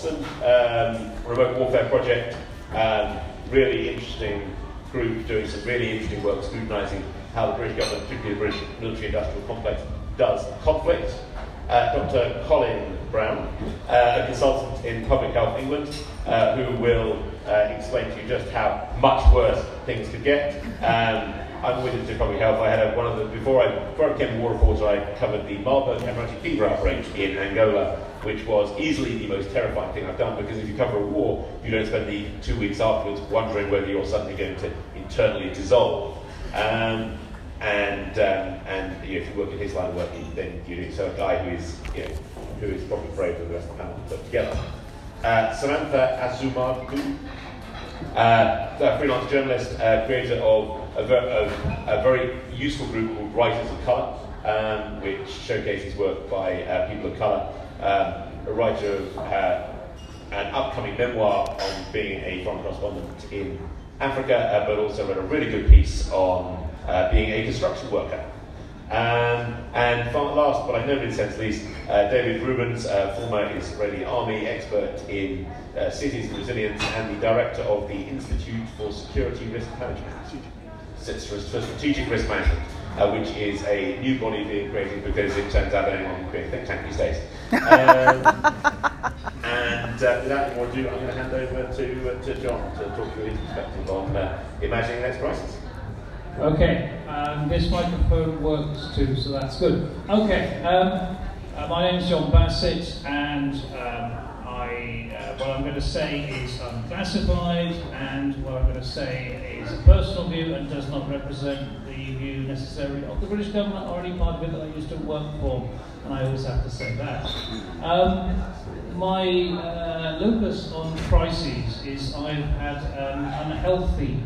Um, remote warfare project. Um, really interesting group doing some really interesting work scrutinising how the British government, particularly the British military industrial complex, does conflict. Uh, Dr. Colin Brown, uh, a consultant in Public Health England, uh, who will uh, explain to you just how much worse things could get. Um, I'm with to Public Health. I had a, one of the before I before I became a war reporter, I covered the Marburg hemorrhagic fever outbreak in Angola, which was easily the most terrifying thing I've done because if you cover a war, you don't spend the two weeks afterwards wondering whether you're suddenly going to internally dissolve. Um, and um, and you know, if you work in his line of work, then you do. So a guy who is you know, who is probably brave for the rest of the panel put together. Uh, Samantha Asumadu, uh, freelance journalist, uh, creator of a, ver- a, a, very useful group called Writers of Colour, um, which showcases work by uh, people of colour. Um, a writer of uh, an upcoming memoir on being a foreign correspondent in Africa, uh, but also wrote a really good piece on uh, being a construction worker. Um, and last, but I know in sense least, uh, David Rubens, uh, former Israeli army expert in uh, cities and resilience and the director of the Institute for Security Risk Management, for Strategic Risk Management, uh, which is a new body being created because it turns out anyone can create think tank these days. Um, and uh, without any more ado, I'm going to hand over to, uh, to John to talk through his perspective on imagining the next crisis. Okay, um, this microphone works too, so that's good. Okay, um, uh, my name is John Bassett, and um, I, uh, what I'm going to say is unclassified, and what I'm going to say is a personal view and does not represent view necessarily of the British government or any part of it that I used to work for, and I always have to say that. Um, my uh, locus on crises is I've had an unhealthy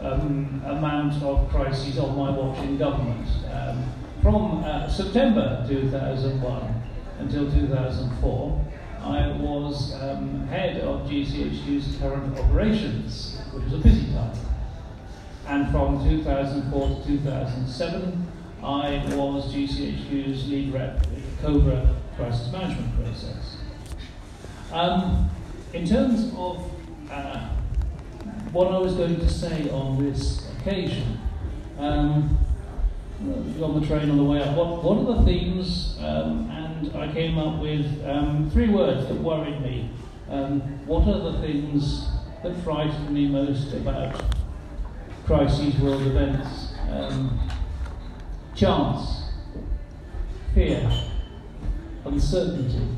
um, amount of crises on my watch in government. Um, from uh, September 2001 until 2004, I was um, head of GCHQ's current operations, which was a busy time. And from 2004 to 2007, I was GCHQ's lead rep in the COBRA crisis management process. Um, in terms of uh, what I was going to say on this occasion. Um, on the train on the way up, what, are the themes? Um, and I came up with um, three words that worried me. Um, what are the things that frighten me most about crises, world events? Um, chance, fear, uncertainty.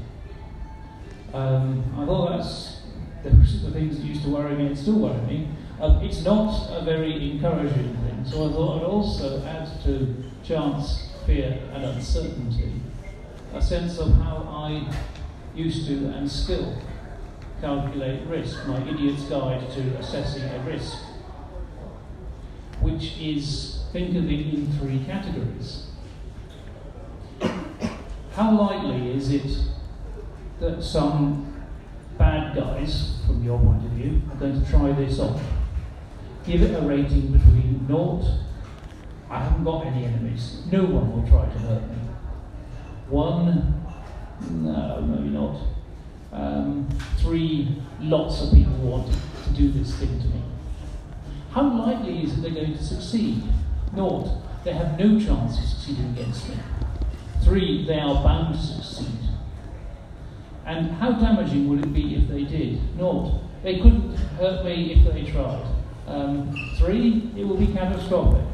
Um, I thought that's the, things that used to worry me and still worry me, um, it's not a very encouraging thing. So I thought I'd also add to chance, fear, and uncertainty a sense of how I used to and still calculate risk, my idiot's guide to assessing a risk, which is think of it in three categories. How likely is it that some bad guys, from your point of view, are going to try this on. Give it a rating between naught, I haven't got any enemies, no one will try to hurt me. One, no, maybe not. Um, three, lots of people want to do this thing to me. How likely is it they're going to succeed? Naught, they have no chance of succeeding against me. Three, they are bound to succeed. And how damaging would it be if they did? Naught. They couldn't hurt me if they tried. Um, three, it will be catastrophic.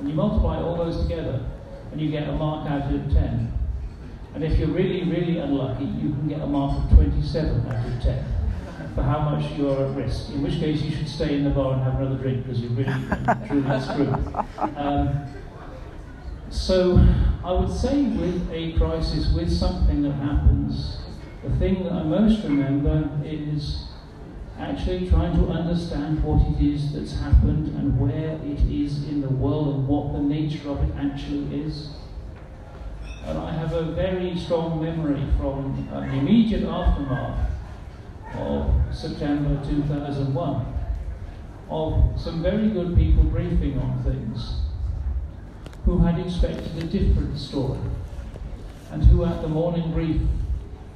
And you multiply all those together, and you get a mark out of 10. And if you're really, really unlucky, you can get a mark of 27 out of 10 for how much you're at risk. In which case, you should stay in the bar and have another drink because you're really, truly screwed. Um, so, I would say with a crisis, with something that happens the thing that I most remember is actually trying to understand what it is that's happened and where it is in the world and what the nature of it actually is. And I have a very strong memory from uh, the immediate aftermath of September 2001 of some very good people briefing on things who had expected a different story and who at the morning brief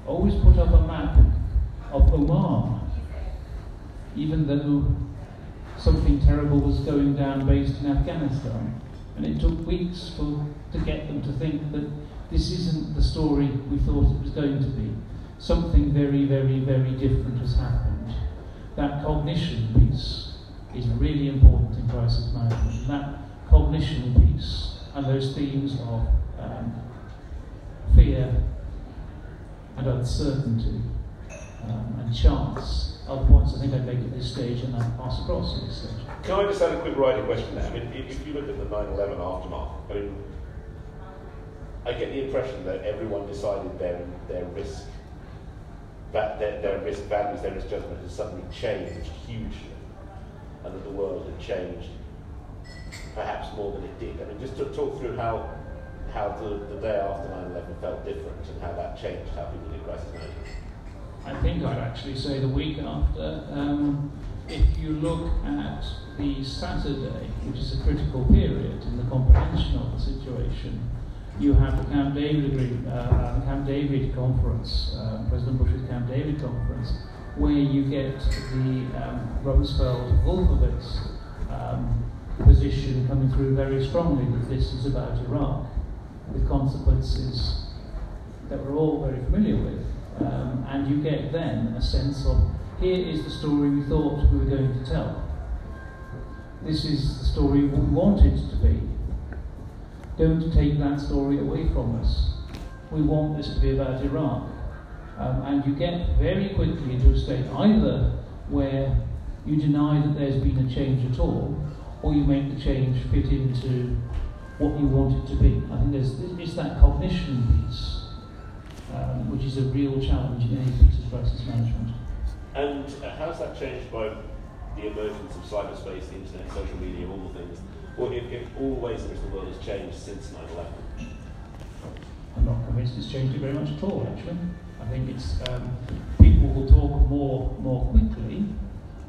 always put up a map of Oman, even though something terrible was going down based in Afghanistan. And it took weeks for, to get them to think that this isn't the story we thought it was going to be. Something very, very, very different has happened. That cognition piece is really important in crisis management. That cognition piece and those themes of um, fear and uncertainty um, and chance are points I think I'd make at this stage and I'll pass across at this stage. Can I just add a quick writing question there? I mean, if you look at the 9-11 aftermath, I mean, I get the impression that everyone decided their, their risk that their, their risk values, their risk judgment has suddenly changed hugely and that the world had changed perhaps more than it did. I mean, just to talk through how how the, the day after 9-11 felt different and how that changed how people did crisis management. I think I'd actually say the week after. Um, if you look at the Saturday, which is a critical period in the comprehension of the situation, you have the Camp David uh, Camp David conference, uh, President Bush's Camp David conference, where you get the um, Rumsfeld-Wolfowitz um, position coming through very strongly that this is about Iraq, with consequences that we're all very familiar with. Um, and you get then a sense of here is the story we thought we were going to tell. This is the story we wanted to be. Don't take that story away from us. We want this to be about Iraq. Um, and you get very quickly into a state either where you deny that there's been a change at all, or you make the change fit into what you want it to be. I think there's it's that cognition piece, um, which is a real challenge in any piece of crisis management. And uh, how's that changed by the emergence of cyberspace, the internet, social media, all the things? Well, in, in all ways in which the world has changed since 9 11? I'm not convinced it's changed very much at all, actually. I think it's um, people will talk more more quickly,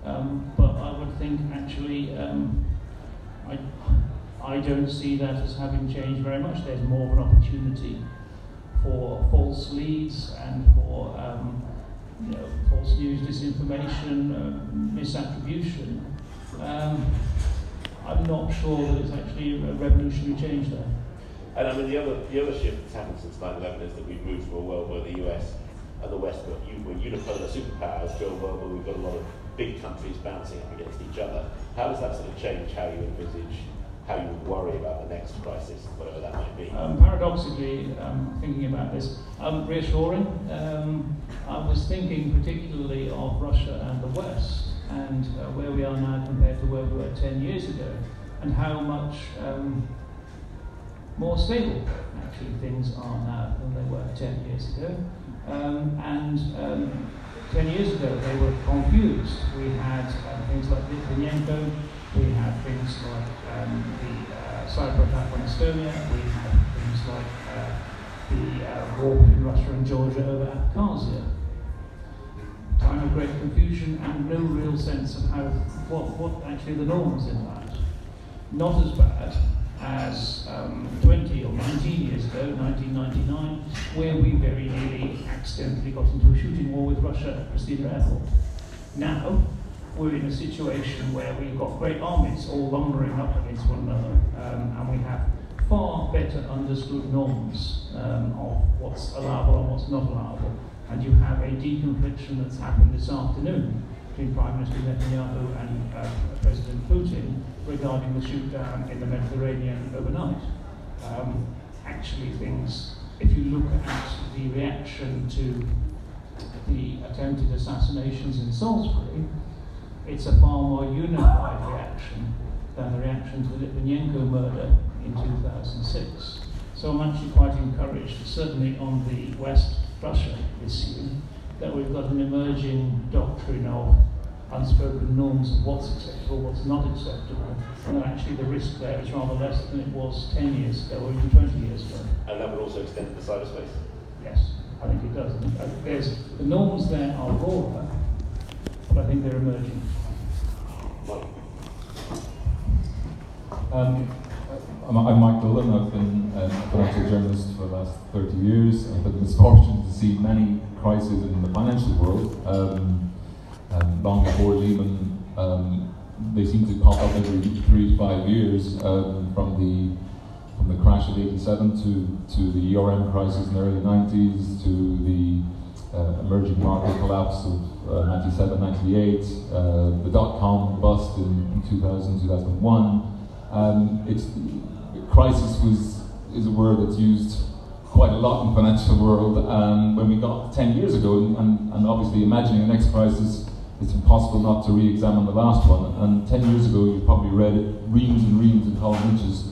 um, but I would think actually um, I I don't see that as having changed very much. There's more of an opportunity for false leads and for um, you know, false news, disinformation, uh, misattribution. I'm not sure that it's actually a revolutionary change there. And I mean, the other, the other shift that's happened since 9 11 is that we've moved from a world where the US and the West were, were unipolar superpowers to a world where we've got a lot of big countries bouncing up against each other. How does that sort of change how you envisage how you worry about the next crisis, whatever that might be? Um, paradoxically, um, thinking about this, um, reassuring. Um, I was thinking particularly of Russia and the West and uh, where we are now compared to where we were 10 years ago, and how much um, more stable actually things are now than they were 10 years ago. Um, and um, 10 years ago they were confused. We had uh, things like Litvinenko, we had things like um, the uh, cyber attack on Estonia, we had things like uh, the uh, war between Russia and Georgia over Abkhazia time of great confusion and no real sense of how what, what actually the norms in that. Not as bad as um, 20 or 19 years ago, 1999, where we very nearly accidentally got into a shooting war with Russia at Pristina Airport. Now, we're in a situation where we've got great armies all lumbering up against one another, um, and we have far better understood norms um, of what's allowable and what's not allowable and you have a deconfliction that's happened this afternoon between Prime Minister Netanyahu and uh, President Putin regarding the shoot down in the Mediterranean overnight. Um, actually, things, if you look at the reaction to the attempted assassinations in Salisbury, it's a far more unified reaction than the reaction to the Litvinenko murder in 2006. So I'm actually quite encouraged, certainly on the West Russia issue, that we've got an emerging doctrine of unspoken norms of what's acceptable, what's not acceptable, and actually the risk there is rather less than it was 10 years ago or even 20 years ago. And that would also extend to the cyberspace? Yes, I think it does. There's, the norms there are broader, but I think they're emerging. Um, I'm, I'm Mike Dolan. I've been um, a financial journalist for the last 30 years. I've had the misfortune to see many crises in the financial world. Um, long before Lehman, um, they seem to pop up every three to five years um, from the from the crash of 87 to, to the ERM crisis in the early 90s to the uh, emerging market collapse of uh, 97, 98, uh, the dot-com bust in, in 2000, 2001. Um, it's, crisis was, is a word that's used quite a lot in the financial world. And when we got 10 years ago, and, and obviously imagining the next crisis, it's impossible not to re-examine the last one. And 10 years ago, you probably read reams and reams and column inches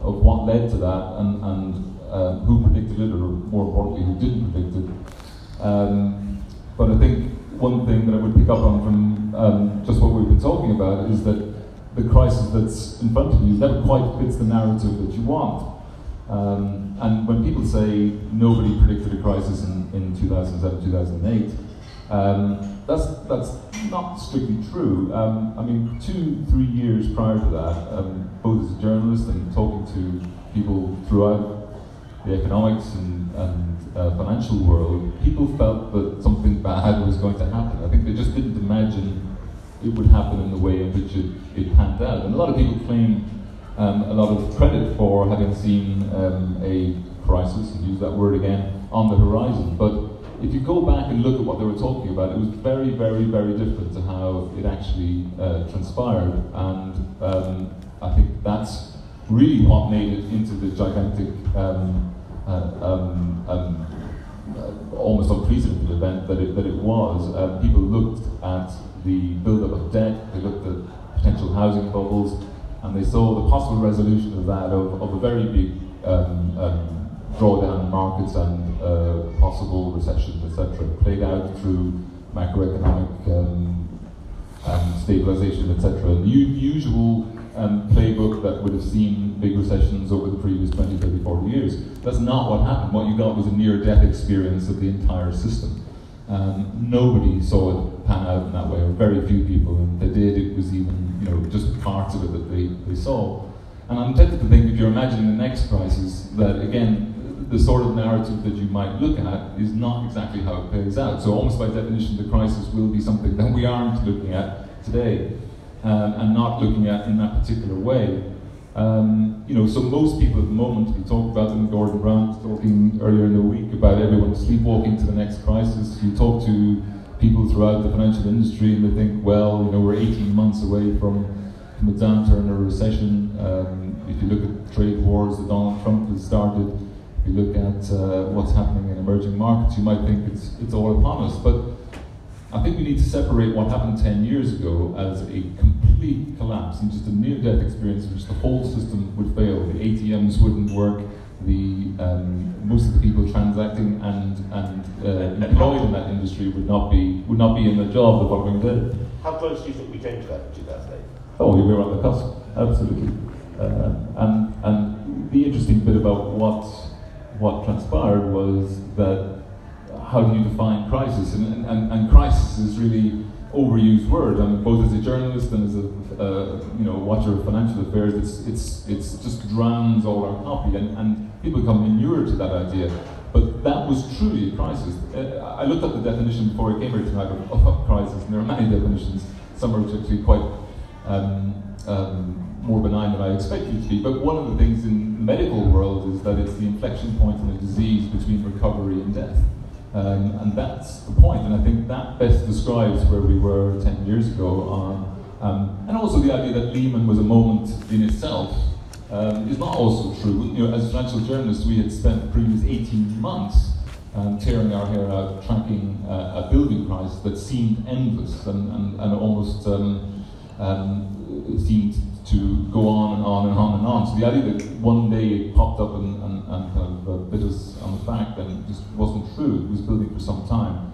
of what led to that and, and uh, who predicted it, or more importantly, who didn't predict it. Um, but I think one thing that I would pick up on from um, just what we've been talking about is that the crisis that's in front of you never quite fits the narrative that you want. Um, and when people say nobody predicted a crisis in, in 2007, 2008, um, that's, that's not strictly true. Um, I mean, two, three years prior to that, um, both as a journalist and talking to people throughout the economics and, and uh, financial world, people felt that something bad was going to happen. I think they just didn't imagine it would happen in the way in which it, it panned out. And a lot of people claim um, a lot of credit for having seen um, a crisis, and use that word again, on the horizon. But if you go back and look at what they were talking about, it was very, very, very different to how it actually uh, transpired. And um, I think that's really what made it into the gigantic, um, uh, um, um uh, almost unprecedented event that it, that it was. Uh, people looked at the build-up of debt, they looked at potential housing bubbles, and they saw the possible resolution of that of, of a very big um, um, drawdown in markets and uh, possible recession, etc., played out through macroeconomic um, um, stabilization, etc. The usual um, playbook that would have seen big recessions over the previous 20, 30, 40 years. That's not what happened. What you got was a near-death experience of the entire system. Um, nobody saw it pan out in that way, or very few people, and they did, it was even, you know, just parts of it that they, they saw. And I'm tempted to think if you're imagining the next crisis, that again, the sort of narrative that you might look at is not exactly how it plays out. So almost by definition, the crisis will be something that we aren't looking at today, um, and not looking at in that particular way. Um, you know, so most people at the moment, we talked about them, Gordon Brown was talking earlier in the week about everyone sleepwalking to the next crisis. You talk to people throughout the financial industry and they think, well, you know, we're 18 months away from, from a downturn or a recession. Um, if you look at trade wars that Donald Trump has started, if you look at uh, what's happening in emerging markets, you might think it's, it's all upon us. But I think we need to separate what happened 10 years ago as a complete collapse and just a near death experience in which the whole system would fail. The ATMs wouldn't work, the, um, most of the people transacting and, and uh, employed in that industry would not, be, would not be in their job the following day. How close do you think we came to that in 2008? Oh, we were on the cusp, absolutely. Uh, and, and the interesting bit about what, what transpired was that how do you define crisis? And, and, and crisis is really overused word. I mean, both as a journalist and as a uh, you know watcher of financial affairs, it's it's it's just drowns all our copy, and, and people become inured to that idea. But that was truly a crisis. Uh, I looked up the definition before I came here tonight of, a crisis, and there are many definitions. Some are actually quite um, um, more benign than I expected to be. But one of the things in the medical world is that it's the inflection point in a disease between recovery and death. Um, and that's the point, and I think that best describes where we were 10 years ago. On, um, and also the idea that Lehman was a moment in itself um, is not also true. You know, as financial journalists, we had spent the previous 18 months um, tearing our hair out, tracking uh, a building crisis that seemed endless and, and, and almost um, um, seemed to go on and on and on and on. So the idea that one day it popped up and, and, and kind of uh, bit us on the back then just wasn't true. It was building for some time.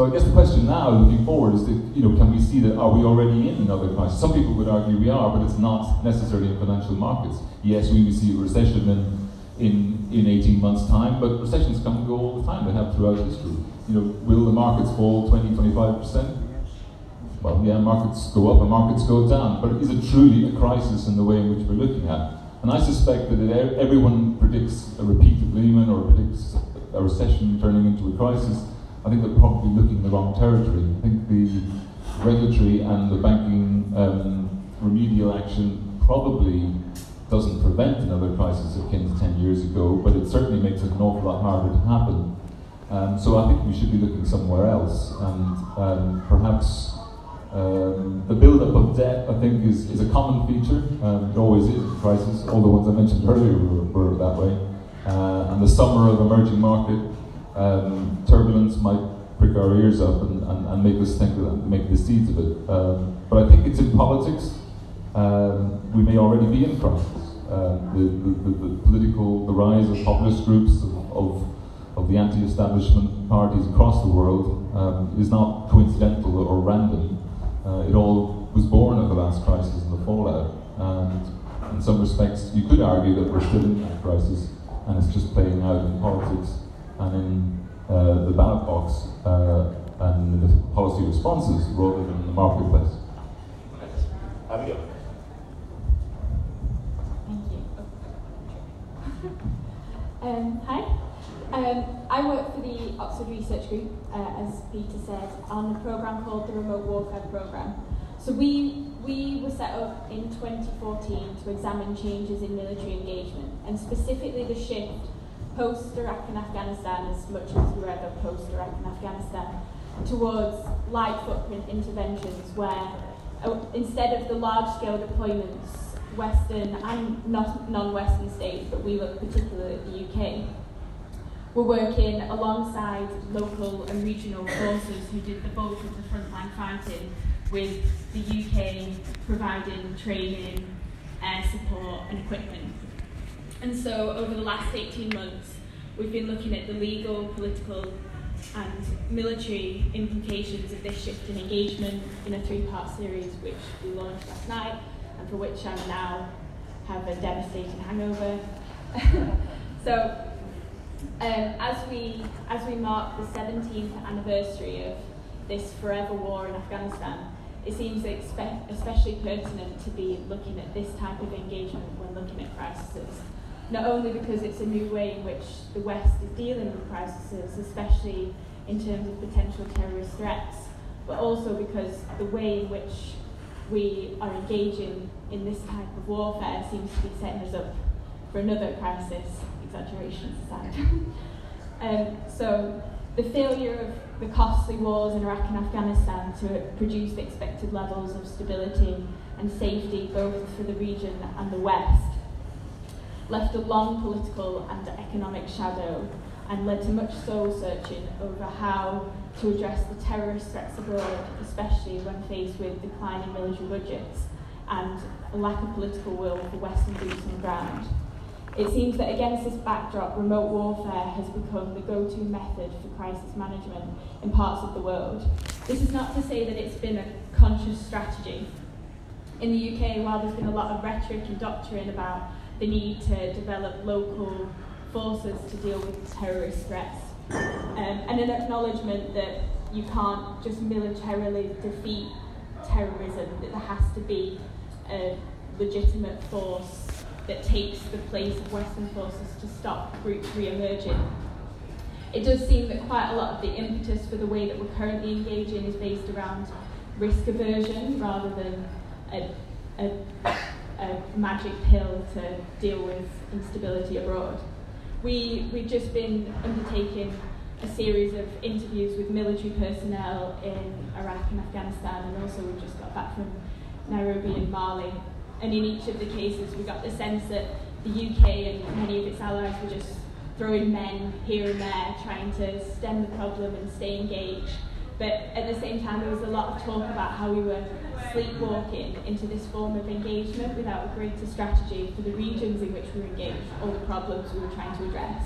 So I guess the question now, looking forward, is that you know, can we see that are we already in another crisis? Some people would argue we are, but it's not necessarily in financial markets. Yes, we will see a recession in, in, in 18 months' time, but recessions come and go all the time. They have throughout history. You know, will the markets fall 20, 25 percent? well, yeah, markets go up and markets go down, but is it truly a crisis in the way in which we're looking at? And I suspect that if everyone predicts a repeat of Lehman or predicts a recession turning into a crisis, I think they're probably looking in the wrong territory. I think the, regulatory and the banking um, remedial action probably doesn't prevent another crisis akin to 10 years ago, but it certainly makes it an awful lot harder to happen. Um, so I think we should be looking somewhere else, and um, perhaps um, the build-up of debt, I think, is, is a common feature. Um, it always is in crisis. All the ones I mentioned earlier were, were that way. Uh, and the summer of emerging market um, turbulence might prick our ears up and, and, and make us think, make the seeds of it. Um, but I think it's in politics. Um, we may already be in crisis. Uh, the, the, the, political, the rise of populist groups, of, of, of the anti-establishment parties across the world um, is not coincidental or random. Uh, it all was born of the last crisis and the fallout. And in some respects, you could argue that we're still in that crisis and it's just playing out in politics and in uh, the ballot box uh, and the policy responses rather than in the marketplace. Abigail. Um, hi. Um, I work for the Oxford Research Group, uh, as Peter said, on a programme called the Remote Warfare Programme. So we, we were set up in 2014 to examine changes in military engagement, and specifically the shift post-Iraq and Afghanistan, as much as we were ever post-Iraq and Afghanistan, towards light footprint interventions where uh, instead of the large-scale deployments Western and non-Western states, but we look particularly at the UK. We're working alongside local and regional forces who did the bulk of the frontline fighting, with the UK providing training, air support, and equipment. And so, over the last 18 months, we've been looking at the legal, political, and military implications of this shift in engagement in a three part series, which we launched last night and for which I now have a devastating hangover. so, um, as we as we mark the 17th anniversary of this forever war in Afghanistan, it seems especially pertinent to be looking at this type of engagement when looking at crises. Not only because it's a new way in which the West is dealing with crises, especially in terms of potential terrorist threats, but also because the way in which we are engaging in this type of warfare seems to be setting us up for another crisis, exaggeration aside. um, so the failure of the costly wars in Iraq and Afghanistan to produce the expected levels of stability and safety both for the region and the West left a long political and economic shadow and led to much soul searching over how to address the terrorist threats abroad, especially when faced with declining military budgets and a lack of political will for Western boots on the ground. It seems that against this backdrop, remote warfare has become the go to method for crisis management in parts of the world. This is not to say that it's been a conscious strategy. In the UK, while there's been a lot of rhetoric and doctrine about the need to develop local forces to deal with terrorist threats, um, and an acknowledgement that you can't just militarily defeat terrorism, that there has to be a legitimate force that takes the place of Western forces to stop groups re-emerging. It does seem that quite a lot of the impetus for the way that we're currently engaging is based around risk aversion rather than a, a, a magic pill to deal with instability abroad. We, we've just been undertaking a series of interviews with military personnel in Iraq and Afghanistan, and also we've just got back from Nairobi and Mali. And in each of the cases, we got the sense that the UK and many of its allies were just throwing men here and there, trying to stem the problem and stay engaged. But at the same time, there was a lot of talk about how we were sleepwalking into this form of engagement without a greater strategy for the regions in which we were engaged or the problems we were trying to address.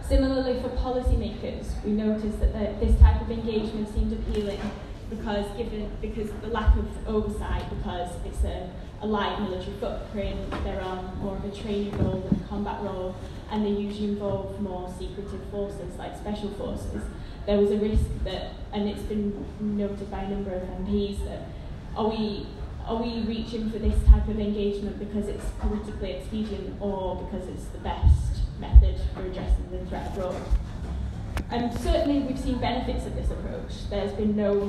Similarly, for policymakers, we noticed that the, this type of engagement seemed appealing because given because the lack of oversight, because it's a, a light military footprint, they're on more of a training role than a combat role, and they usually involve more secretive forces like special forces. There was a risk that, and it's been noted by a number of MPs, that are we are we reaching for this type of engagement because it's politically expedient or because it's the best method for addressing the threat abroad? And certainly we've seen benefits of this approach. There's been no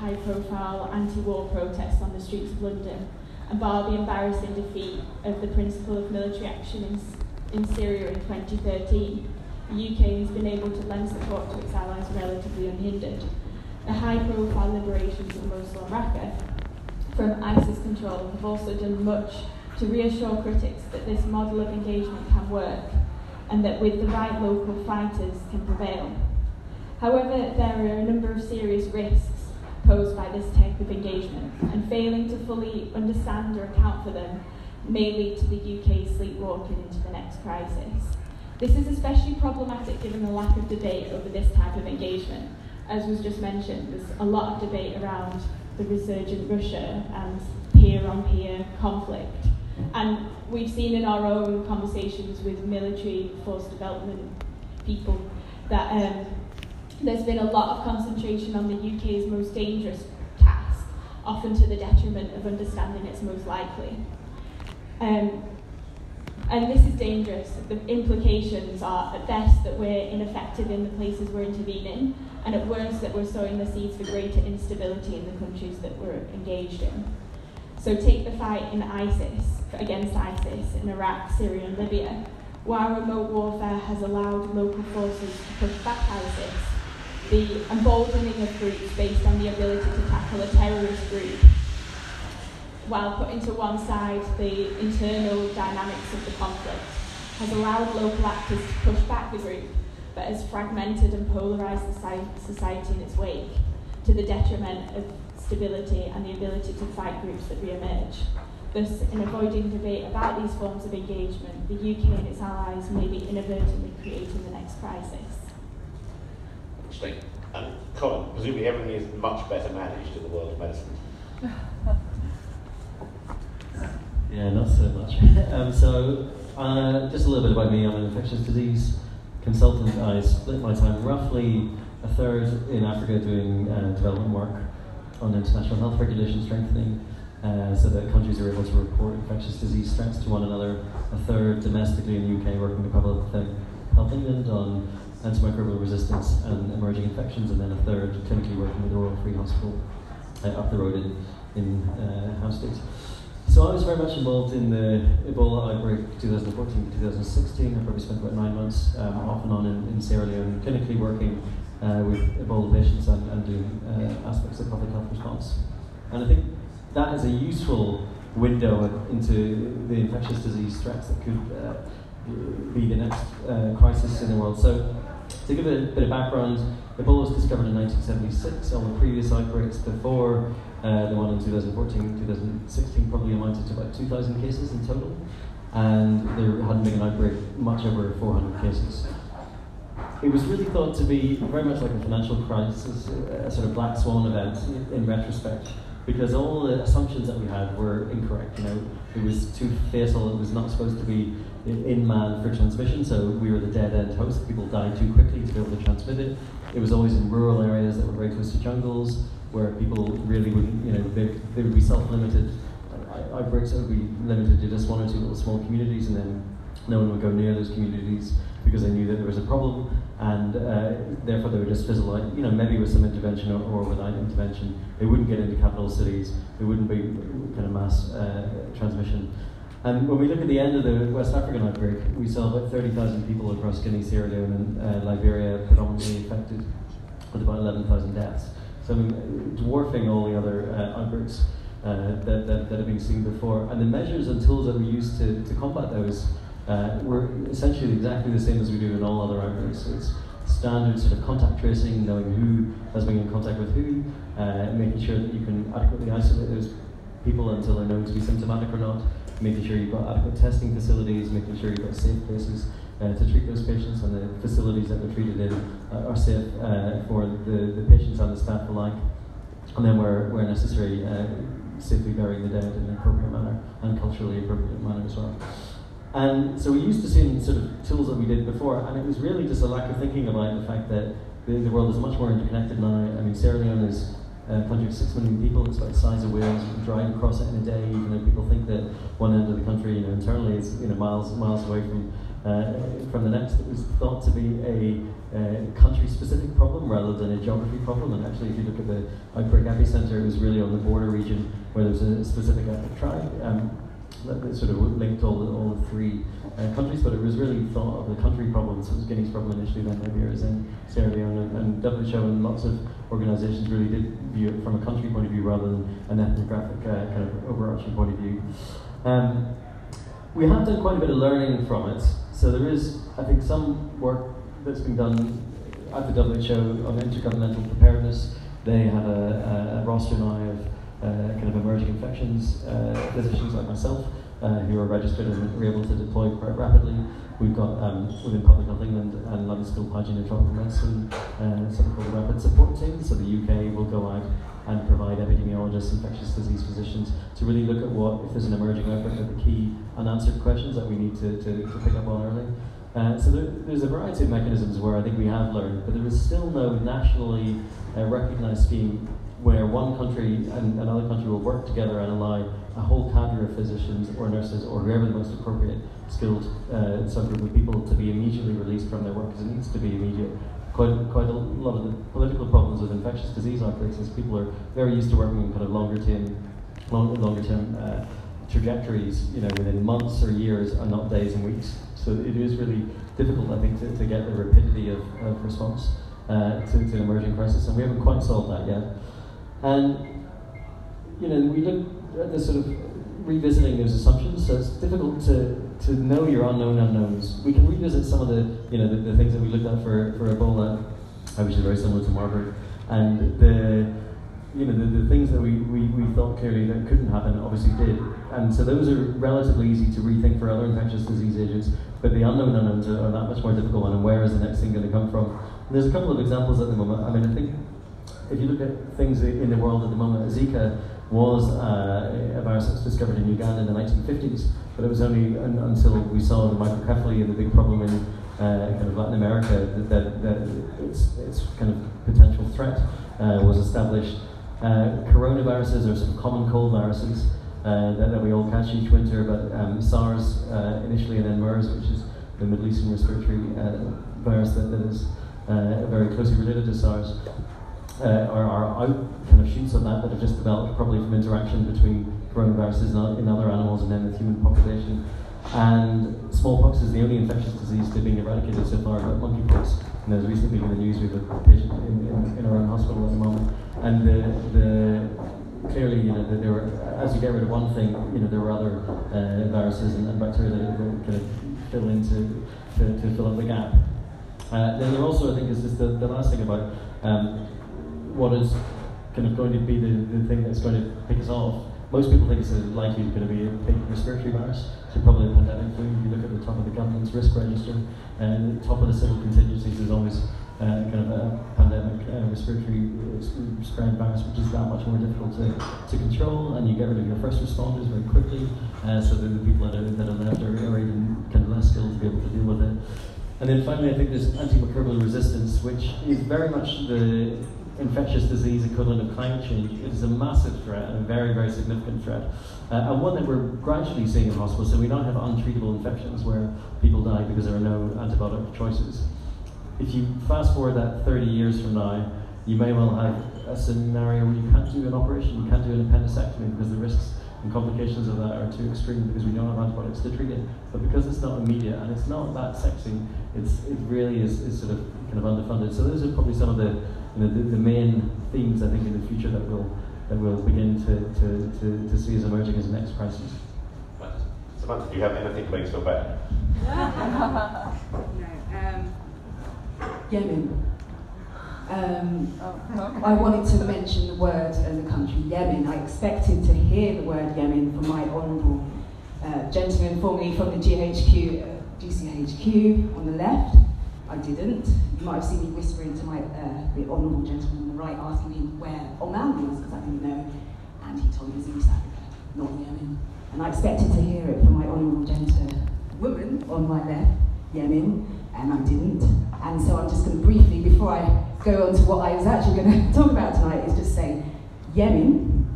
high profile anti war protests on the streets of London, and bar the embarrassing defeat of the principle of military action in, in Syria in 2013, the UK has been able to lend support to its allies relatively unhindered. The high profile liberations of Mosul and Raqqa from ISIS control have also done much to reassure critics that this model of engagement can work and that with the right local fighters can prevail. However, there are a number of serious risks posed by this type of engagement, and failing to fully understand or account for them may lead to the UK sleepwalking into the next crisis. This is especially problematic given the lack of debate over this type of engagement. As was just mentioned, there's a lot of debate around the resurgent Russia and peer on peer conflict. And we've seen in our own conversations with military force development people that um, there's been a lot of concentration on the UK's most dangerous task, often to the detriment of understanding its most likely. Um, and this is dangerous. The implications are, at best, that we're ineffective in the places we're intervening, and at worst, that we're sowing the seeds for greater instability in the countries that we're engaged in. So take the fight in ISIS, against ISIS in Iraq, Syria, and Libya. While remote warfare has allowed local forces to push back ISIS, the emboldening of groups based on the ability to tackle a terrorist group, while putting to one side the internal dynamics of the conflict, has allowed local actors to push back the group, but has fragmented and polarised the society in its wake, to the detriment of stability and the ability to fight groups that re-emerge. Thus, in avoiding debate about these forms of engagement, the UK and its allies may be inadvertently creating the next crisis. Interesting. And Colin, presumably everything is much better managed in the world of medicine. yeah, not so much. um, so, uh, just a little bit about me. I'm an infectious disease consultant. I split my time roughly a third in Africa doing uh, development work on international health regulation strengthening. Uh, so that countries are able to report infectious disease threats to one another. A third domestically in the UK, working with Public Health England on antimicrobial resistance and emerging infections, and then a third clinically working with the Royal Free Hospital uh, up the road in, in uh, Hampstead. So I was very much involved in the Ebola outbreak 2014 to 2016. I probably spent about nine months um, off and on in, in Sierra Leone, clinically working uh, with Ebola patients and, and doing uh, aspects of public health response. And I think that is a useful window into the infectious disease threats that could uh, be the next uh, crisis in the world. So to give a bit of background, Ebola was discovered in 1976. All the previous outbreaks before uh, the one in 2014, 2016 probably amounted to about 2,000 cases in total, and there hadn't been an outbreak much over 400 cases. It was really thought to be very much like a financial crisis, a sort of black swan event in retrospect, because all the assumptions that we had were incorrect. You know, it was too fatal. It was not supposed to be in man for transmission, so we were the dead end host. People died too quickly to be able to transmit it. It was always in rural areas that were very close to jungles, where people really wouldn't, you know, they, they would be self-limited. Outbreaks would be limited to just one or two little small communities, and then no one would go near those communities because they knew that there was a problem, and uh, therefore they would just fizzle out. You know, maybe with some intervention or, or, without intervention, they wouldn't get into capital cities. There wouldn't be kind of mass uh, transmission. And when we look at the end of the West African outbreak, we saw about 30,000 people across Guinea, Sierra Leone, and uh, Liberia predominantly affected, with about 11,000 deaths. So I mean, dwarfing all the other uh, outbreaks uh, that, that, that have been seen before. And the measures and tools that we use to, to combat those uh, were essentially exactly the same as we do in all other outbreaks. So it's standard sort of contact tracing, knowing who has been in contact with who, uh, making sure that you can adequately isolate those people until they're known to be symptomatic or not, making sure you've got adequate testing facilities, making sure you've got safe places uh, to treat those patients, and the facilities that they're treated in uh, are safe uh, for the, the patients and the staff alike. And then, where, where necessary, uh, safely burying the dead in an appropriate manner and culturally appropriate manner as well. And so we used the same sort of tools that we did before, and it was really just a lack of thinking about the fact that the, the world is much more interconnected now. I mean, Sierra Leone is a country of six million people. It's about the size of Wales. You can drive across it in a day, even though people think that one end of the country, you know, internally is you know miles miles away from uh, from the next It was thought to be a uh, country-specific problem rather than a geography problem. And actually, if you look at the outbreak epicenter, it was really on the border region where there was a specific ethnic tribe. Um, that, that sort of linked all the, all the three uh, countries, but it was really thought of the country problem. So it was Guinea's problem initially, then Liberia, and Sierra Leone, and, and WHO and lots of organisations really did view it from a country point of view rather than an ethnographic uh, kind of overarching point of view. Um, we have done quite a bit of learning from it. So there is, I think, some work that's been done at the WHO on intergovernmental preparedness. They have a, a, a roster now of uh, kind of emerging infections uh, physicians like myself uh, who are registered and are able to deploy quite rapidly. We've got um, within Public Health England and London School of Hygiene and Tropical Medicine uh, something called Rapid Support Team. So the UK will go out and provide epidemiologists, infectious disease physicians to really look at what, if there's an emerging outbreak, are the key unanswered questions that we need to, to, to pick up on early. Uh, so there, there's a variety of mechanisms where I think we have learned, but there is still no nationally uh, recognised scheme where one country and another country will work together and allow a whole cadre of physicians or nurses or whoever the most appropriate skilled uh, subgroup of people to be immediately released from their work because it needs to be immediate quite quite a lot of the political problems with infectious disease outbreaks is people are very used to working in kind of longer term, long, longer term uh, trajectories, you know, within months or years and not days and weeks. So it is really difficult, I think, to, to get the rapidity of, of response uh, to, to an emerging crisis, and we haven't quite solved that yet. And you know, we look at the sort of revisiting those assumptions, so it's difficult to to know your unknown unknowns. We can revisit some of the, you know, the, the things that we looked at for, for Ebola, uh, which is very similar to Marburg, and the, you know, the, the things that we, we, we thought clearly that couldn't happen obviously did. And so those are relatively easy to rethink for other infectious disease agents, but the unknown unknowns are, are that much more difficult and where is the next thing going to come from? And there's a couple of examples at the moment. I mean, I think if you look at things in the world at the moment, Zika was uh, a virus that was discovered in Uganda in the 1950s, but it was only un- until we saw the microcephaly and the big problem in uh, kind of Latin America that, that, that its, its kind of potential threat uh, was established. Uh, coronaviruses are some common cold viruses uh, that, that, we all catch each winter, but um, SARS uh, initially and then MERS, which is the Middle Eastern respiratory virus that, that is very closely related to SARS, uh, are, are out kind of shoots of that that have just developed probably from interaction between coronaviruses in other animals and then the human population. And smallpox is the only infectious disease to being eradicated so far, but monkeypox. And there's recently in the news with a patient in, in, in, our own hospital at the moment. And the, the clearly, you know, the, there were, as you get rid of one thing, you know, there were other uh, viruses and, and, bacteria that, that kind of fill in to, to, to, fill up the gap. Uh, then there also, I think, is just the, the last thing about um, what is kind of going to be the, the thing that's going to pick us off. Most people think it's likely going to be a big respiratory virus, so probably a pandemic flu. You look at the top of the government's risk register, and the top of the civil contingencies is always uh, kind of a pandemic uh, respiratory spread virus, which is that much more difficult to, to control, and you get rid of your first responders very quickly, uh, so that the people that are, that are left are, are even kind of less skilled to be able to deal with it. And then finally, I think there's antimicrobial resistance, which is very much the infectious disease equivalent of climate change, is a massive threat and a very, very significant threat. Uh, and one that we're gradually seeing in hospitals. So we don't have untreatable infections where people die because there are no antibiotic choices. If you fast forward that 30 years from now, you may well have a scenario where you can't do an operation, you can't do an appendectomy because the risks and complications of that are too extreme because we don't have antibiotics to treat it. But because it's not immediate and it's not that sexy, it's, it really is, is sort of kind of underfunded. So those are probably some of the you know, the, the main themes I think in the future that we'll that we'll begin to, to, to, to see as emerging as the next crisis. Samantha, do you have anything to make us feel better? no. Um, Yemen. Um, oh, I wanted to mention the word and the country Yemen. I expected to hear the word Yemen from my honourable uh, gentleman formerly from the GHQ, uh, GCHQ on the left. I didn't. You might have seen me whispering to my uh, the honourable gentleman on the right, asking me where Oman was because I didn't know, and he told me it was East Africa, not Yemen. And I expected to hear it from my honourable gentlewoman on my left, Yemen, and I didn't. And so I'm just going to briefly, before I go on to what I was actually going to talk about tonight, is just say Yemen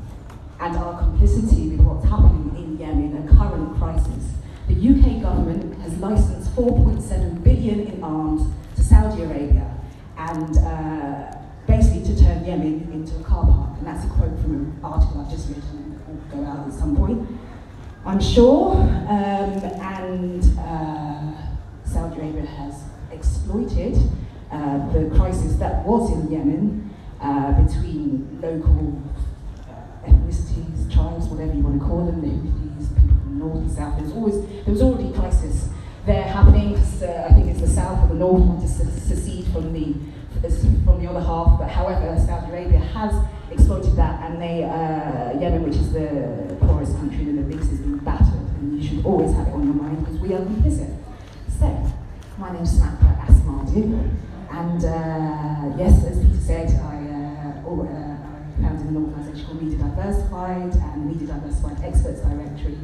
and our complicity with what's happening in Yemen, a current crisis. The UK government has licensed 4.7 billion in arms to Saudi Arabia and uh, basically to turn Yemen into a car park. And that's a quote from an article I've just written and will go out at some point. I'm sure, um, and uh, Saudi Arabia has exploited uh, the crisis that was in Yemen uh, between local uh, ethnicities, tribes, whatever you want to call them, the Houthis, people from the north and south. There was always there was already crisis there happening because uh, I think it's the south or the north want to secede from the from the other half. But however, Saudi Arabia has exploited that, and they uh, Yemen, which is the poorest country in the Middle East, is being battered, and you should always have it on your mind because we are complicit. My name is Samantha Asumadu, and uh, yes, as Peter said, I, uh, oh, uh, I founded an organisation called Media Diversified and Media Diversified Experts Directory,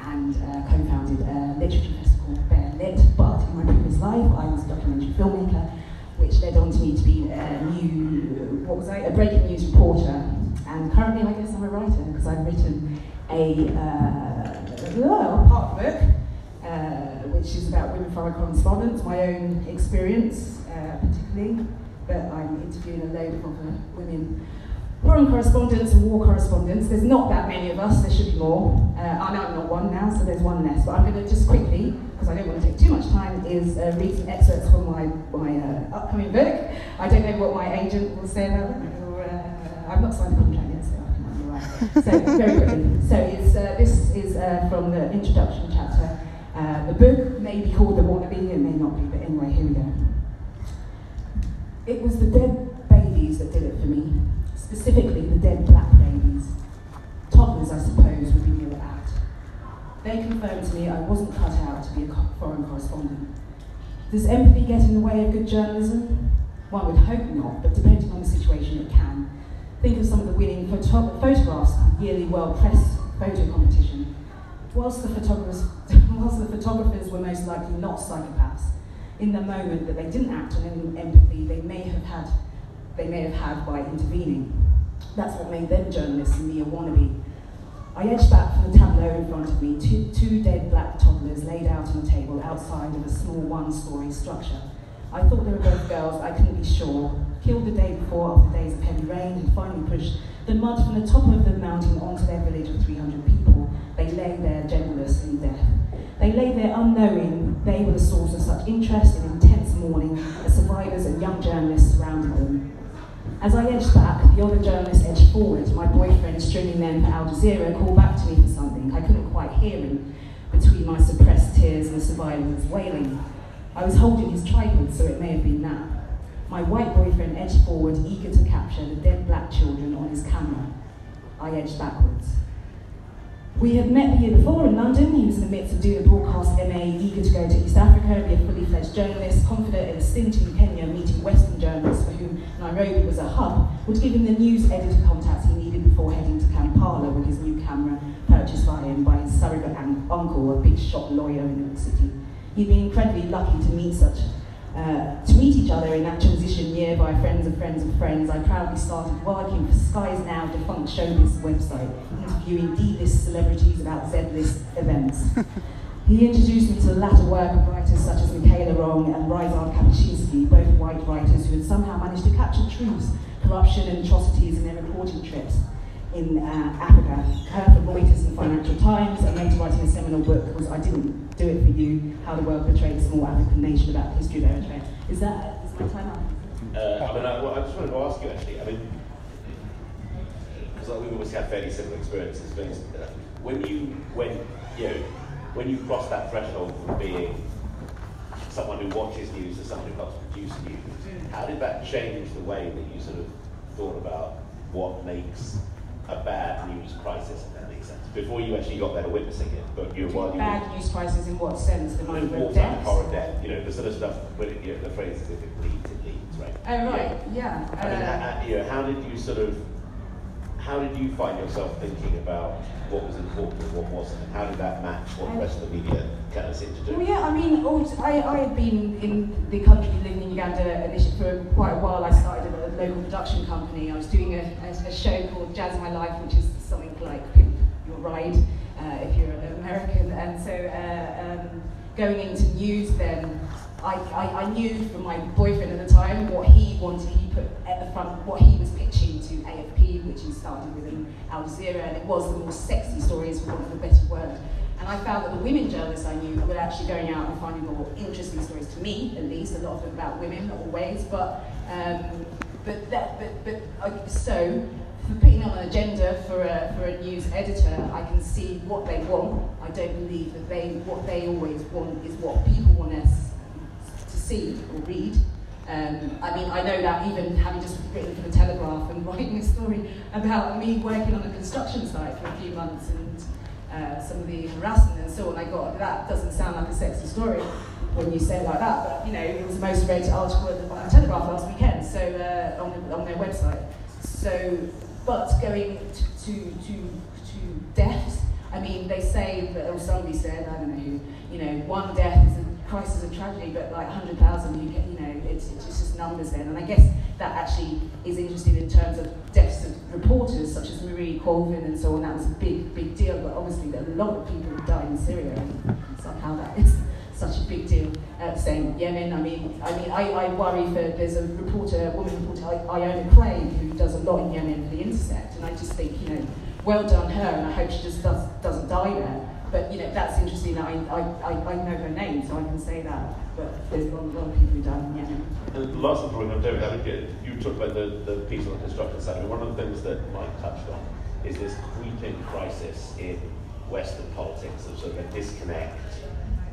and uh, co-founded a literature festival called Bare Lit. But in my previous life, I was a documentary filmmaker, which led on to me to be a new, what was I, a breaking news reporter. And currently, I guess I'm a writer because I've written a, uh, part book uh, which is about women foreign correspondents, my own experience uh, particularly, but I'm interviewing a load of other women foreign correspondents and war correspondents. There's not that many of us, there should be more. Uh, I know I'm not one now, so there's one less, but I'm going to just quickly, because I don't want to take too much time, is uh, read some excerpts from my, my uh, upcoming book. I don't know what my agent will say about that, or uh, I've not signed the contract yet, so I can be right. So, very quickly. So, it's, uh, this is from the introduction chapter. Uh, the book may be called The Wannabe, it may not be, but anyway, here we go. It was the dead babies that did it for me, specifically the dead black babies. Toddlers, I suppose, would be more apt. They confirmed to me I wasn't cut out to be a foreign correspondent. Does empathy get in the way of good journalism? One would hope not, but depending on the situation, it can. Think of some of the winning photo- photographs at the yearly World Press photo competition whilst the photographers, whilst the photographers were most likely not psychopaths, in the moment that they didn't act on any empathy, they may have had, they may have had by intervening. That's what made them journalists and me a wannabe. I edged back from the tableau in front of me, two, two dead black toddlers laid out on a table outside of a small one-story structure. I thought they were both girls, I couldn't be sure. Killed the day before after days of heavy rain and finally pushed the mud from the top of the mountain onto their village of 300 people. Lay there genderless in death. They lay there unknowing they were the source of such interest and intense mourning as survivors and young journalists surrounded them. As I edged back, the other journalist edged forward. My boyfriend, streaming them for Al Jazeera, called back to me for something. I couldn't quite hear him between my suppressed tears and the survivor's wailing. I was holding his tripod, so it may have been that. My white boyfriend edged forward, eager to capture the dead black children on his camera. I edged backwards. We had met the year before in London. He was in the midst of doing a broadcast MA, eager to go to East Africa, be a fully fledged journalist, confident in a stint in Kenya, meeting Western journalists for whom Nairobi was a hub, would give him the news editor contacts he needed before heading to Kampala with his new camera purchased by him by his surrogate uncle, a big shot lawyer in New York City. He'd been incredibly lucky to meet such uh, to meet each other in that transition year by friends of friends of friends, I proudly started working for Sky's now defunct Showbiz website, interviewing D-list celebrities about Z-list events. he introduced me to the latter work of writers such as Michela Wrong and Ryszard Kapuscinski, both white writers who had somehow managed to capture truths, corruption and atrocities in their reporting trips in uh, Africa. Her from Reuters and Financial Times, and later writing a seminal book was I Didn't Do It For You, How the World Betrayed a Small African Nation about the history of Eritrea. Is that, is my time up? Uh, I mean, I, well, I just wanted to ask you actually, I mean, because like, we've always had fairly similar experiences, but uh, when you, when, you know, when you cross that threshold from being someone who watches news to someone who helps produce news, how did that change the way that you sort of thought about what makes a bad news crisis, if that makes sense. Before you actually got there to witnessing it, but you while you bad news crisis in what sense? The number of deaths, horror death, you know, the sort of stuff. Where you know, the phrase is if it bleeds, it leads, right? Oh right, yeah. yeah. I mean, uh, you know, how did you sort of, how did you find yourself thinking about what was important and what wasn't, and how did that match what the rest of the media kind of seemed to do? Well, yeah, I mean, I, I had been in the country living in Uganda initially for quite a while. I started a local production company. I was doing a, a, a show called Jazz My Life, which is something like Your Ride, uh, if you're an American. And so uh, um, going into news then, I, I, I, knew from my boyfriend at the time what he wanted, he put at the front, what he was pitching to AFP, which started with in Al Jazeera, and it was the more sexy stories, for want of a better word. And I found that the women journalists I knew were actually going out and finding the more interesting stories to me, at least, a lot of them about women, not always, but um, but that, but, but uh, so for putting on an agenda for a, for a news editor, I can see what they want. I don't believe that they what they always want is what people want us to see or read. Um, I mean, I know that even having just written for the Telegraph and writing a story about me working on a construction site for a few months and uh, some of the harassment and so on, I got that doesn't sound like a sexy story when you say it like that, but you know, it was the most read article on the Telegraph last weekend, so uh, on, on their website. So, but going to, to, to, deaths, I mean, they say that, or somebody said, I don't know who, you know, one death is a crisis of tragedy, but like 100,000, you get, you know, it's, it's just numbers then. And I guess that actually is interesting in terms of deaths of reporters, such as Marie Colvin and so on. That was a big, big deal, but obviously there are a lot of people who died in Syria, and somehow that is such a big deal. Uh, saying Yemen, I mean, I mean, I, I worry for there's a reporter, a woman reporter, Iona Craig, who does a lot in Yemen for the Intercept, and I just think, you know, well done her, and I hope she just does, doesn't die there. But you know, that's interesting. I, I, I, I know her name, so I can say that. But there's a lot, a lot of people who in Yemen. The last thing before we David, think you talked about the, the piece on the construction side. one of the things that Mike touched on is this creeping crisis in Western politics of sort of a disconnect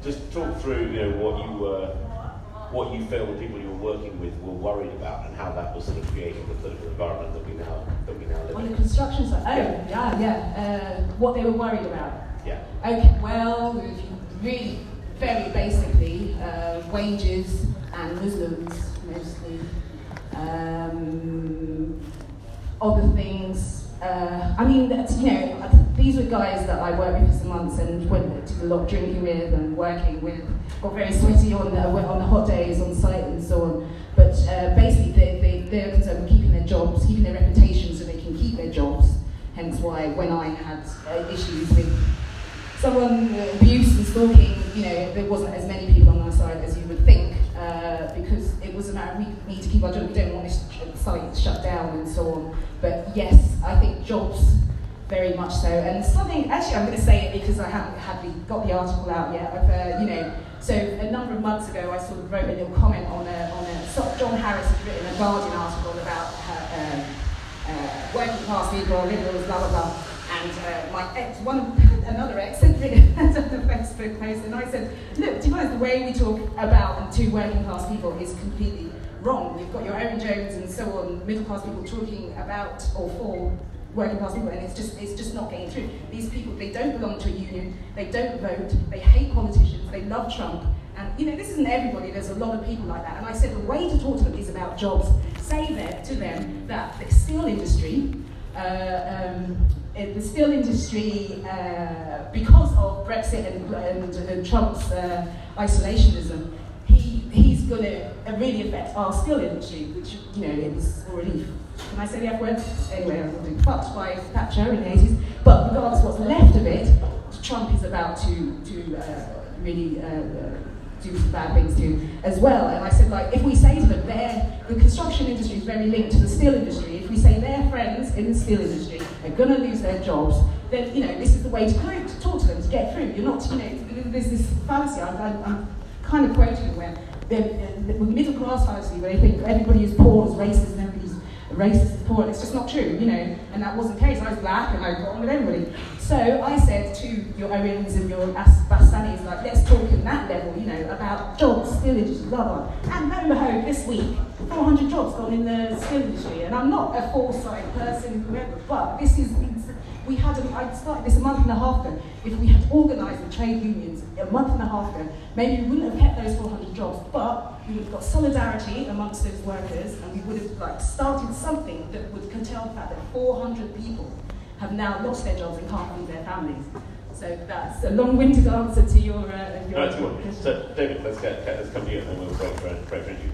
just talk through, you know, what you were, what you feel the people you were working with were worried about, and how that was sort of creating the political environment that we now that we now live On in. On the construction side, oh yeah, yeah, yeah. Uh, what they were worried about. Yeah. Okay, well, really, very basically, uh, wages and Muslims mostly. Um, other things. Uh, I mean, you know, these were guys that I worked with for some months and went did a lot drinking with and working with. Got very sweaty on the, on the hot days on site and so on. But uh, basically, they, they, they're concerned with keeping their jobs, keeping their reputation so they can keep their jobs. Hence why when I had uh, issues with someone uh, abuse and stalking, you know, there wasn't as many people on our side as you would think, uh, because it was a matter of we need to keep our job, we don't want this site shut down and so on. But yes, I think jobs very much so. And something, actually, I'm going to say it because I haven't the, got the article out yet. Uh, you know, so a number of months ago, I sort of wrote a little comment on a, on a so John Harris had written a Guardian article about her, um, uh, working class people, liberals, blah blah blah. And uh, my ex, one another written a Facebook post, and I said, look, do you realize the way we talk about and to working class people is completely wrong? You've got your Owen Jones and so on, middle class people talking about or for working class people, and it's just it's just not getting through. These people they don't belong to a union, they don't vote, they hate politicians, they love Trump, and you know this isn't everybody. There's a lot of people like that, and I said the way to talk to them is about jobs. Say that to them that the steel industry. Uh, um, the steel industry, uh, because of Brexit and, and, and Trump's uh, isolationism, he, he's going to really affect our steel industry, which, you know, is already can I say the F word? Anyway, I was being fucked by Thatcher in the 80s. But regardless what's left of it, Trump is about to, to uh, really uh, uh, do some bad things to as well. And I said, like, if we say to them, the construction industry is very linked to the steel industry, we say their friends in the steel industry are going to lose their jobs, then, you know, this is the way to, to talk to them, to get through. You're not, you know, there's this fallacy, I'm, I'm kind of quoting where the, middle class fallacy, where they think everybody is poor, is racist, racist poor, and it's just not true, you know, and that wasn't the case. I was black and I got on with everybody. So I said to your Owens and your Bastanis, like, let's talk in that level, you know, about jobs, skill industry, blah, blah. And lo and behold, this week, 400 jobs gone in the skill industry, and I'm not a foresight person, whoever, but this is we had, a, I started this a month and a half ago. If we had organised the trade unions a month and a half ago, maybe we wouldn't have kept those 400 jobs, but we would have got solidarity amongst those workers and we would have like started something that would curtail the fact that 400 people have now lost their jobs and can't feed their families. So that's a long-winded answer to your, uh, your no, question. So David, let's, get, let's come to you and then we'll break for, break for you.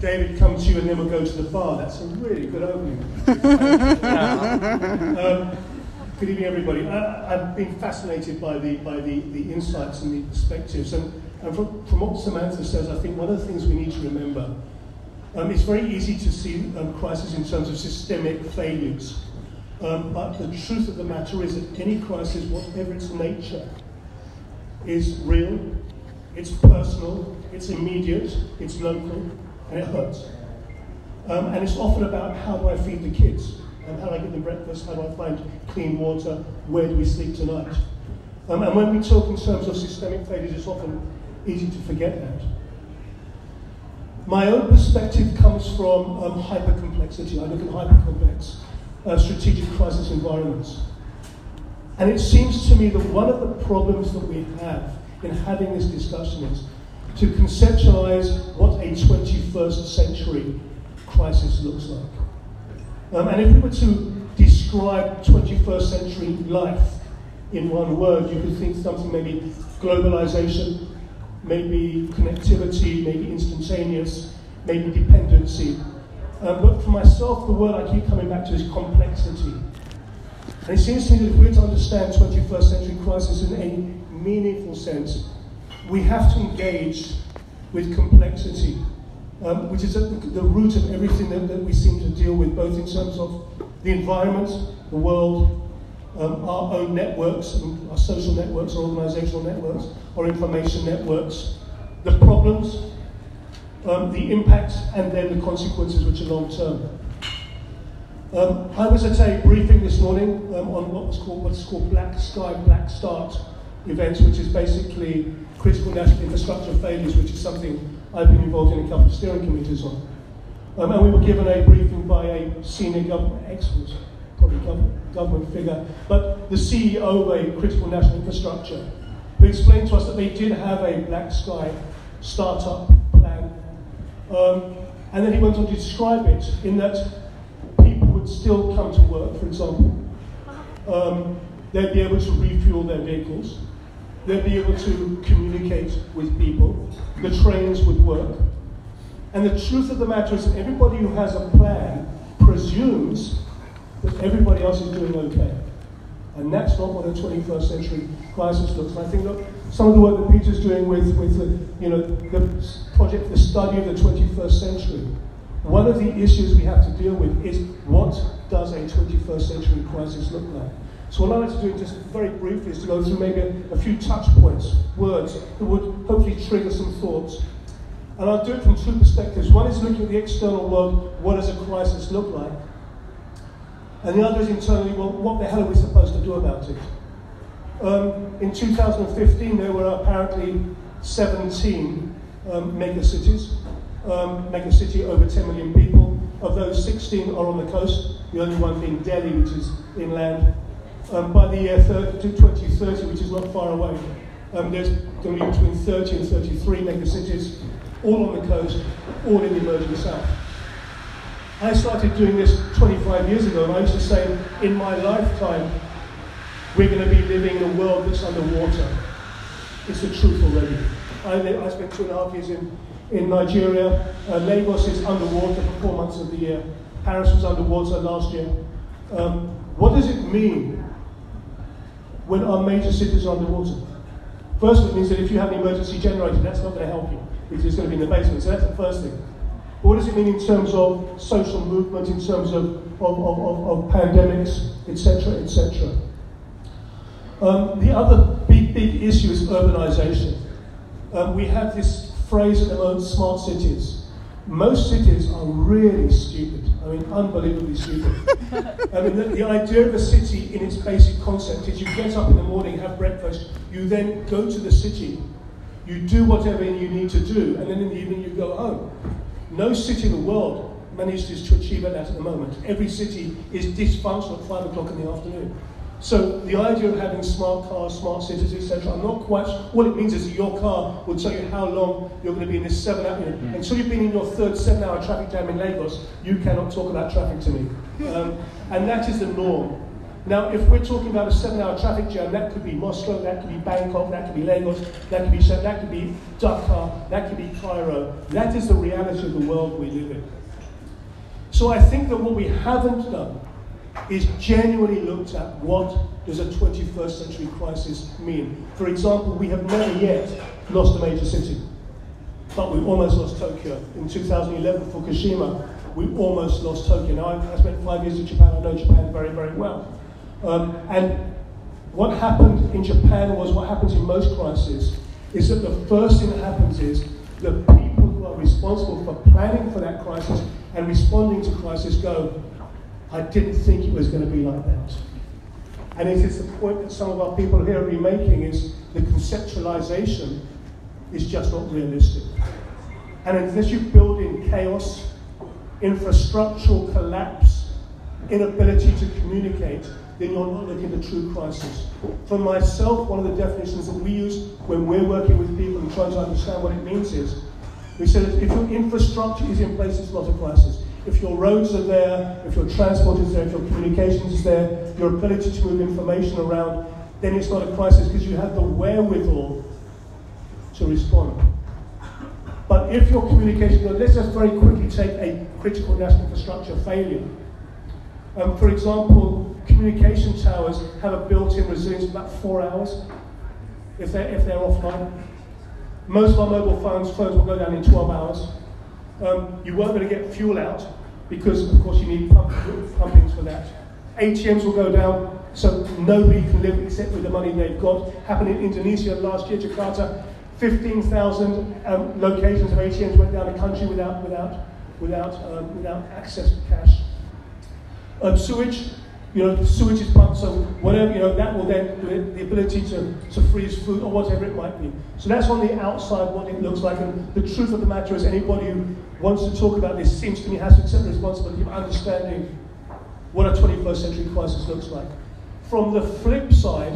David come to you and then we'll go to the bar. That's a really good opening. um, Good evening, everybody. I, have been fascinated by the by the, the insights and the perspectives, and, and from, from what Samantha says, I think one of the things we need to remember. Um, it's very easy to see um, crisis in terms of systemic failures, um, but the truth of the matter is that any crisis, whatever its nature, is real, it's personal, it's immediate, it's local, and it hurts. Um, and it's often about how do I feed the kids, and how do I give them breakfast, how do I find clean water, where do we sleep tonight. Um, and when we talk in terms of systemic failures, it's often easy to forget that. My own perspective comes from um, hypercomplexity. I look at hypercomplex uh, strategic crisis environments. And it seems to me that one of the problems that we have in having this discussion is to conceptualize what a 21st century crisis looks like. Um, and if we were to describe 21st century life in one word, you could think something maybe globalization, maybe connectivity, maybe instantaneous, maybe dependency. Um, but for myself, the word I keep coming back to is complexity. And it seems to me that if we're to understand 21st century crisis in a meaningful sense, we have to engage with complexity, um, which is at the root of everything that, that, we seem to deal with, both in terms of the environment, the world, um, our own networks, our social networks, our organizational networks, our information networks, the problems, um, the impacts, and then the consequences, which are long term. Um, I was at a briefing this morning um, on what was called what's called Black Sky Black Start events, which is basically critical national infrastructure failures, which is something I've been involved in a couple of steering committees on. Um, and we were given a briefing by a senior government expert, probably gov- government figure, but the CEO of a critical national infrastructure, who explained to us that they did have a black sky startup plan. Um, and then he went on to describe it in that people would still come to work, for example. Um, they'd be able to refuel their vehicles. They'd be able to communicate with people. The trains would work. And the truth of the matter is everybody who has a plan presumes that everybody else is doing okay. And that's not what a 21st century crisis looks like. I think that some of the work that Peter's doing with, with the, you know, the project, the study of the 21st century, one of the issues we have to deal with is what does a 21st century crisis look like? So what I'd like to do just very briefly is to go through maybe a, a few touch points, words that would hopefully trigger some thoughts. And I'll do it from two perspectives. One is looking at the external world, what does a crisis look like? And the other is internally, well, what the hell are we supposed to do about it? Um, in 2015, there were apparently 17 um, megacities, um, megacity over 10 million people. Of those, 16 are on the coast, the only one being Delhi, which is inland. Um, by the year 30, 2030, which is not far away, um, there's going to be between 30 and 33 megacities, all on the coast, all in the emerging south. I started doing this 25 years ago, and I used to say, in my lifetime, we're going to be living in a world that's underwater. It's the truth already. I, I spent two and a half years in, in Nigeria. Uh, Lagos is underwater for four months of the year. Paris was underwater last year. Um, what does it mean when our major cities are underwater. First, of it means that if you have an emergency generator, that's not going to help you because it's going to be in the basement. So that's the first thing. But what does it mean in terms of social movement, in terms of, of, of, of pandemics, etc., etc.? Um, the other big, big issue is urbanization. Um, we have this phrase at the moment, smart cities. Most cities are really stupid. I mean, unbelievably stupid. I mean, the, the, idea of a city in its basic concept is you get up in the morning, have breakfast, you then go to the city, you do whatever you need to do, and then in the evening you go home. No city in the world manages to achieve that at the moment. Every city is dysfunctional at 5 o'clock in the afternoon. So the idea of having smart cars, smart cities, etc., I'm not quite. All it means is that your car will tell you how long you're going to be in this seven hour. You know, mm. Until you've been in your third seven-hour traffic jam in Lagos, you cannot talk about traffic to me, um, and that is the norm. Now, if we're talking about a seven-hour traffic jam, that could be Moscow, that could be Bangkok, that could be Lagos, that could be that could be Dakar, that could be Cairo. That is the reality of the world we live in. So I think that what we haven't done is genuinely looked at what does a 21st century crisis mean. For example, we have never yet lost a major city, but we almost lost Tokyo. In 2011, Fukushima, we almost lost Tokyo. Now, I, spent five years in Japan, I know Japan very, very well. Um, and what happened in Japan was what happens in most crises, is that the first thing that happens is the people who are responsible for planning for that crisis and responding to crisis go, I didn't think it was going to be like that. And it is the point that some of our people here are remaking is the conceptualization is just not realistic. And unless you build in chaos, infrastructural collapse, inability to communicate, then you're not looking at a true crisis. For myself, one of the definitions that we use when we're working with people and trying to understand what it means is we said if your infrastructure is in place, it's not a crisis. If your roads are there, if your transport is there, if your communications is there, your ability to move information around, then it's not a crisis because you have the wherewithal to respond. But if your communication, let's just very quickly take a critical national infrastructure failure. Um, for example, communication towers have a built-in resilience of about four hours if they're, if they're offline. Most of our mobile phones, phones will go down in 12 hours. Um, you be able to get fuel out because, of course, you need pump, pumpings for that. ATMs will go down, so nobody can live except with the money they've got. Happened in Indonesia last year, Jakarta. 15,000 um, locations of ATMs went down the country without, without, without, um, without access to cash. Um, sewage, you know, sewage is pumped, so whatever, you know, that will then the ability to, to freeze food or whatever it might be. So that's on the outside what it looks like. And the truth of the matter is, anybody who wants to talk about this seems to me has to accept the responsibility of understanding what a 21st century crisis looks like. From the flip side,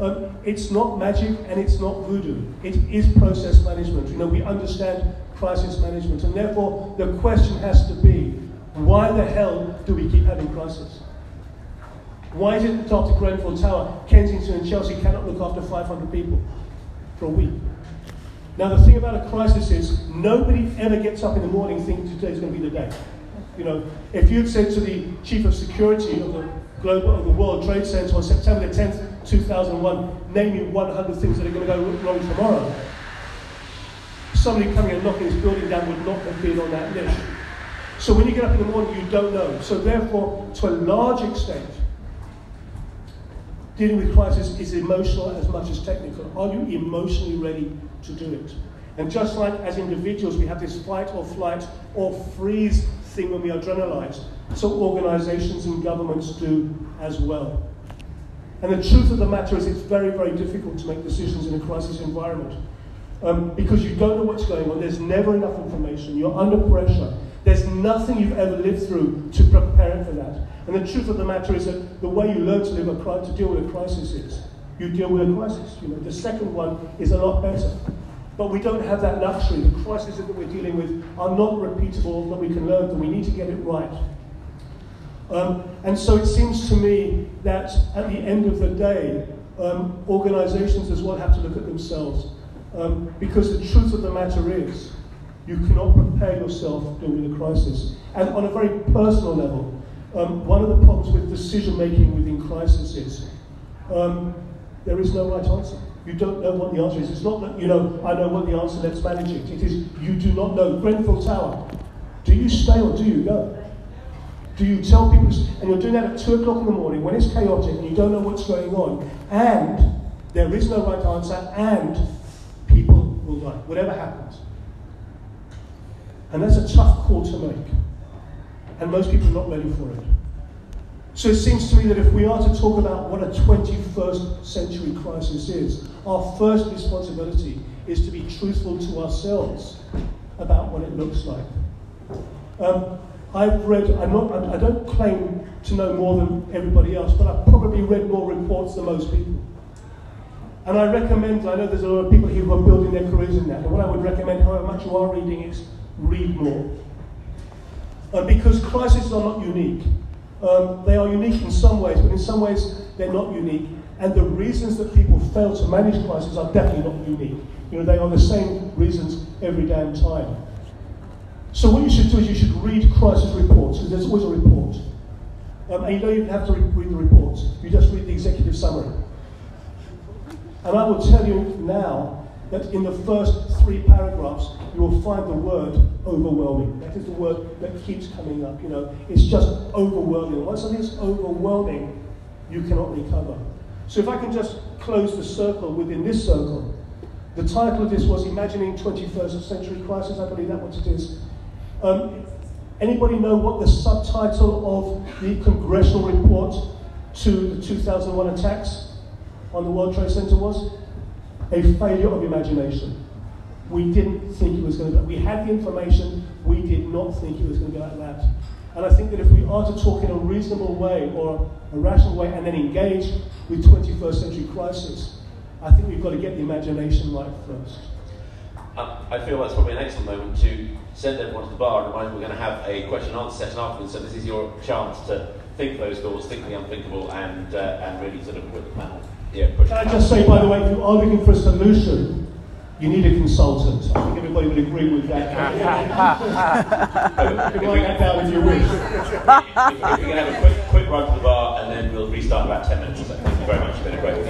um, it's not magic and it's not voodoo. It is process management. You know, we understand crisis management, and therefore the question has to be, why the hell do we keep having crisis? Why is it that after Grenfell Tower, Kensington and Chelsea cannot look after 500 people for a week? Now, the thing about a crisis is nobody ever gets up in the morning thinking today's going to be the day. You know, if you'd said to the chief of security of the global of the World Trade Center on September the 10th, 2001, name me 100 things that are going to go wrong tomorrow, somebody coming and knocking this building down would not have been on that list. So when you get up in the morning, you don't know. So therefore, to a large extent, dealing with crisis is emotional as much as technical. Are you emotionally ready to do it? And just like as individuals, we have this fight or flight or freeze thing when we are adrenalized, so organizations and governments do as well. And the truth of the matter is, it's very, very difficult to make decisions in a crisis environment um, because you don't know what's going on. There's never enough information. You're under pressure. There's nothing you've ever lived through to prepare for that. And the truth of the matter is that the way you learn to live a to deal with a crisis is you deal with a crisis. You know, the second one is a lot better. But we don't have that luxury. The crises that we're dealing with are not repeatable, that we can learn from. We need to get it right. Um, and so it seems to me that at the end of the day, um, organizations as well have to look at themselves. Um, because the truth of the matter is, you cannot prepare yourself during a crisis. And on a very personal level, um, one of the problems with decision making within crises is um, there is no right answer. You don't know what the answer is. It's not that, you know, I know what the answer, let's manage it. It is, you do not know. Grenfell Tower, do you stay or do you go? Do you tell people, and you're doing that at 2 o'clock in the morning when it's chaotic and you don't know what's going on, and there is no right answer, and people will die, whatever happens. And that's a tough call to make. And most people are not ready for it. So it seems to me that if we are to talk about what a 21st century crisis is, our first responsibility is to be truthful to ourselves about what it looks like. Um, I've read, I'm not, I don't claim to know more than everybody else, but I've probably read more reports than most people. And I recommend, I know there's a lot of people here who are building their careers in that, and what I would recommend, however much you are reading, is read more. Uh, because crises are not unique. Um, they are unique in some ways, but in some ways they're not unique. And the reasons that people fail to manage crises are definitely not unique. You know, they are the same reasons every damn time. So what you should do is you should read crisis reports, because there's always a report. Um, and you don't even have to read the reports, you just read the executive summary. And I will tell you now that in the first three paragraphs, you will find the word overwhelming. That is the word that keeps coming up. You know, it's just overwhelming. Once something is overwhelming, you cannot recover. So if I can just close the circle within this circle, the title of this was Imagining 21st Century Crisis. I believe that what it is. Um, anybody know what the subtitle of the congressional report to the 2001 attacks on the World Trade Center was? A failure of imagination. We didn't think it was going to be. We had the information. We did not think it was going to be like that. And I think that if we are to talk in a reasonable way or a rational way and then engage with 21st century crisis, I think we've got to get the imagination right first. I feel that's probably an excellent moment to send everyone to the bar and remind we're going to have a question and answer session afterwards. So this is your chance to think those thoughts, think the unthinkable, and uh, and really sort of put the panel. Yeah, Can I just say, by the way, if you are looking for a solution, you need a consultant. I think everybody would agree with that. you can write that down if you wish. If, if, we can have a quick, quick run to the bar and then we'll restart in about 10 minutes. Thank you very much. It's been a great week.